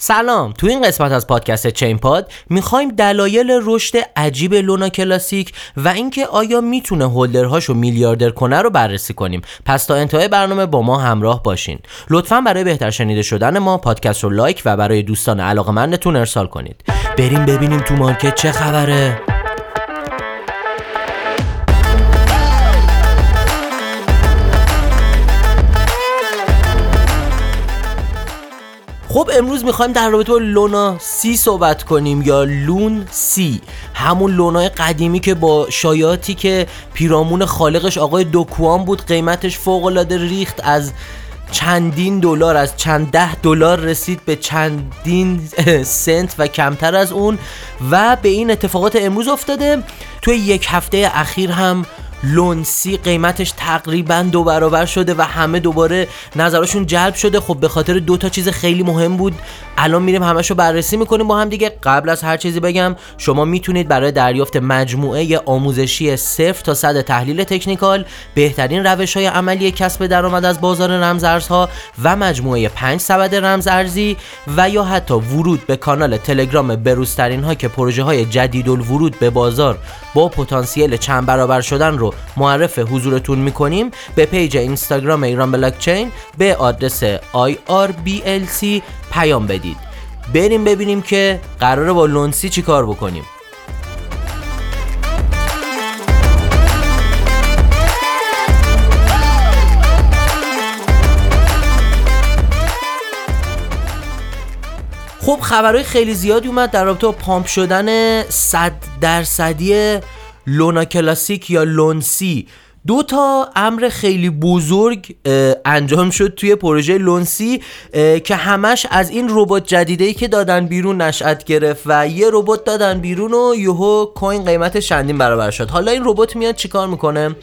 سلام تو این قسمت از پادکست ChainPod می‌خوایم دلایل رشد عجیب Luna Classic و اینکه آیا می‌تونه holder هاشو میلیاردر کنه رو بررسی کنیم. پس تا انتهای برنامه با ما همراه باشین. لطفا برای بهتر شنیده شدن ما پادکست رو لایک و برای دوستان علاقمندتون ارسال کنید. بریم ببینیم تو market چه خبره. خب امروز می‌خوایم در رابطه با لونا سی صحبت کنیم یا لون سی. همون لونای قدیمی که با شایاتی که پیرامون خالقش آقای دوکوان بود قیمتش فوق العاده ریخت. از چندین دلار از چند ده دلار رسید به چندین سنت و کمتر از اون. و به این اتفاقات امروز افتاده. توی یک هفته اخیر هم لونسی قیمتش تقریبا دو برابر شده و همه دوباره نظرشون جلب شده. خب به خاطر دو تا چیز خیلی مهم بود. الان میریم همشو بررسی می‌کنیم با هم دیگه. قبل از هر چیزی بگم شما می‌تونید برای دریافت مجموعه آموزشی صفر تا صد تحلیل تکنیکال بهترین روش های عملی کسب درآمد از بازار رمزارزها و مجموعه 5 سبد رمزارزی و یا حتی ورود به کانال تلگرام بروسترین ها که پروژه های جدید ورود به بازار با پتانسیل چند برابر شدن رو معرف حضورتون می‌کنیم. به پیج اینستاگرام ایران بلاکچین به آدرس IRBLC پیام بدید. بریم ببینیم که قراره با لونسی چی کار بکنیم. خب خبرهای خیلی زیادی اومد در رابطه با پامپ شدن 100 درصدی لونا کلاسیک یا لونسی. دو تا امر خیلی بزرگ انجام شد توی پروژه LUNC که همش از این ربات جدیده که دادن بیرون نشأت گرفت و یه ربات دادن بیرون و یهو coin قیمت چندین برابر شد. حالا این ربات میاد چیکار می‌کنه؟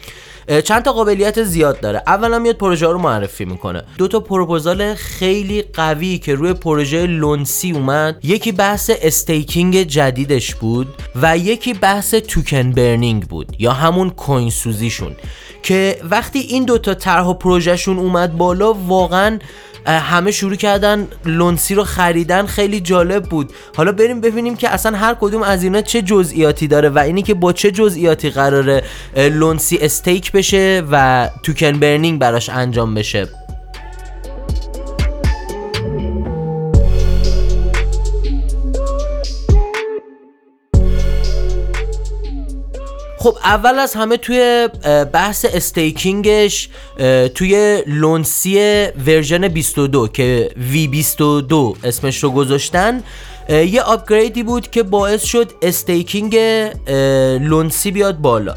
چند تا قابلیت زیاد داره. اولا میاد پروژه رو معرفی می‌کنه. دو تا پروپوزال خیلی قوی که روی پروژه LUNC اومد. یکی بحث staking جدیدش بود و یکی بحث token burning بود یا همون coin سوزیشون. که وقتی این دوتا طرح و پروژهشون اومد بالا واقعا همه شروع کردن LUNC رو خریدن خیلی جالب بود. حالا بریم ببینیم که اصلا هر کدوم از اینا چه جزئیاتی داره و اینی که با چه جزئیاتی قراره LUNC stake بشه و token burning براش انجام بشه. خب اول از همه توی بحث staking ش توی LUNC version 22 که V22 اسمش رو گذاشتن یه upgrade ی بود که باعث شد staking LUNC بیاد بالا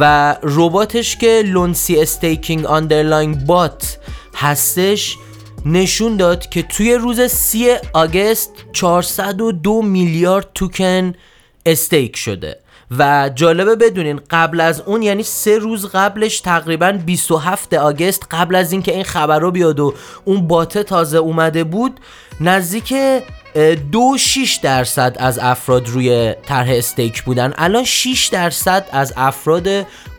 و رباتش که LUNC staking underline bot هستش نشون داد که توی روز 30 August 402 میلیارد توکن stake شده. و جالبه بدونین قبل از اون یعنی سه روز قبلش تقریبا 27 August قبل از اینکه این خبر رو بیاد و اون bot ه تازه اومده بود نزدیک دو 6 درصد از افراد روی طرح stake بودن. الان 6 درصد از افراد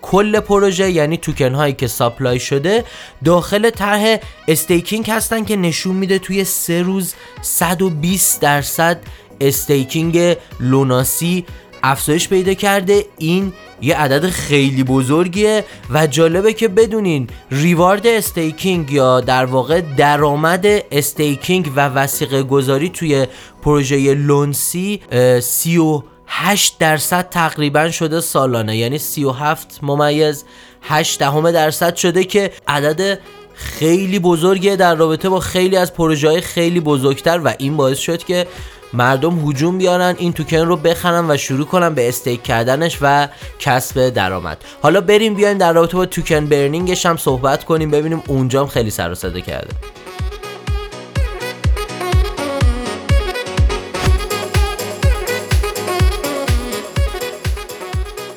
کل پروژه یعنی توکن هایی که supply شده داخل طرح staking هستن که نشون میده توی سه روز 120 درصد staking LUNC افزایش پیدا کرده. این یه عدد خیلی بزرگیه و جالبه که بدونین reward staking یا در واقع درآمد staking و وثیقه گذاری توی پروژه LUNC 38 درصد تقریبا شده سالانه. یعنی 37 ممیز 8 دهم درصد شده که عدد خیلی بزرگیه در رابطه با خیلی از پروژه خیلی بزرگتر و این باعث شد که مردم هجوم بیارن این توکن رو بخرن و شروع کنن به استیک کردنش و کسب درآمد. حالا بریم بیایم در رابطه با توکن برنینگش هم صحبت کنیم ببینیم اونجام خیلی سر صدا کرده.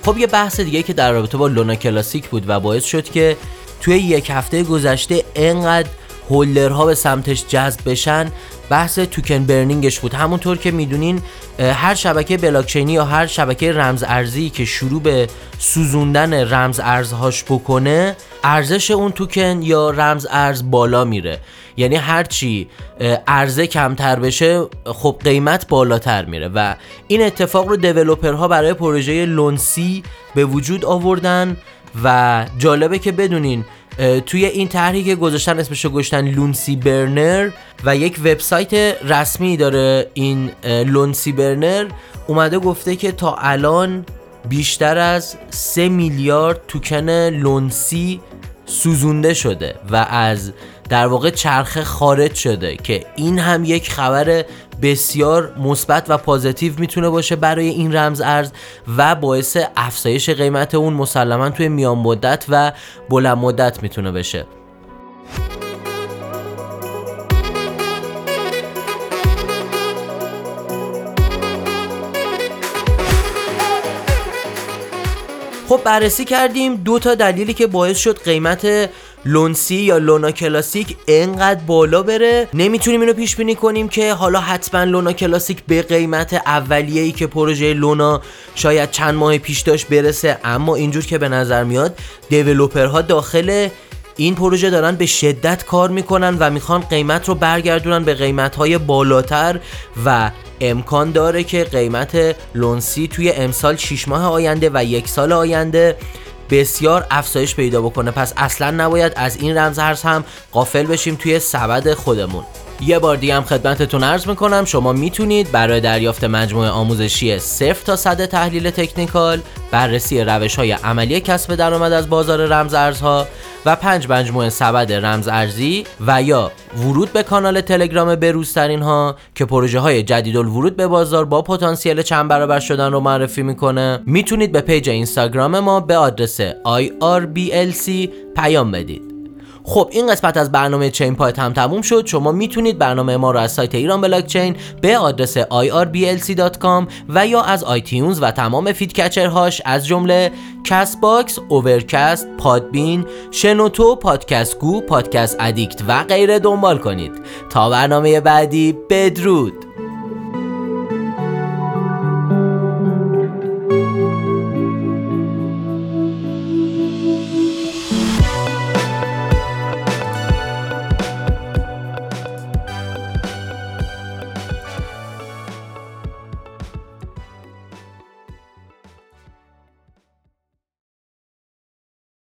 خب یه بحث دیگه که در رابطه با لونا کلاسیک بود و باعث شد که توی یک هفته گذشته انقدر هولدرها به سمتش جذب بشن بحث توکن برنینگش بود. همونطور که می‌دونین هر شبکه بلاکچینی یا هر شبکه رمز ارزی که شروع به سوزوندن رمز ارزهاش بکنه ارزش اون توکن یا رمز ارز بالا میره. یعنی هرچی ارزه کمتر بشه خب قیمت بالاتر میره. و این اتفاق رو دیولوپرها برای پروژه لونسی به وجود آوردن. و جالبه که بدونین توی این طرحی که گذاشتن اسمشو گذاشتن LUNC burner و یک وبسایت رسمی داره این LUNC burner اومده گفته که تا الان بیشتر از 3 میلیارد توکن LUNC سوزونده شده و از در واقع چرخه خارج شده که این هم یک خبر بسیار مثبت و positive می‌تونه باشه برای این رمز ارز و باعث افزایش قیمت اون مسلما توی میان مدت و بلند مدت می‌تونه بشه. خب بررسی کردیم دو تا دلیلی که باعث شد قیمت لونسی یا لونا کلاسیک انقدر بالا بره؟ نمی‌تونیم اینو پیش بینی کنیم که حالا حتما لونا کلاسیک به قیمت اولیه ای که پروژه لونا شاید چند ماه پیش داشت برسه. اما اینجور که به نظر میاد دیولوپرها داخل این پروژه دارن به شدت کار می‌کنن و می‌خوان قیمت رو برگردونن به قیمت های بالاتر و امکان داره که قیمت لونسی توی امسال 6 ماه آینده و یک سال آینده بسیار افزایش پیدا بکنه. پس اصلا نباید از این رمز ارز هم قافل بشیم توی سبد خودمون. یه بار دیگه هم خدمتتون عرض می‌کنم شما می‌تونید برای دریافت مجموعه آموزشی صفر تا صد تحلیل تکنیکال بررسی روش های عملی کسب درآمد از بازار رمز ارزها و پنج مجموعه سبد رمز ارزی و یا ورود به کانال تلگرام بروزترین ها که پروژه های جدید ورود به بازار با پتانسیل چند برابر شدن رو معرفی می‌کنه. می‌تونید به page اینستاگرام ما به آدرس IRBLC پیام بدید. خب این قسمت از برنامه چین پایت هم تموم شد. شما می‌تونید برنامه ما رو از سایت ایران بلاک چین به آدرس irblc.com و یا از iTunes و تمام feed هاش از جمله Castbox، Overcast، Podbean، شنوتو، Podcast Go، Podcast Addict و غیره دنبال کنید. تا برنامه بعدی بدرود!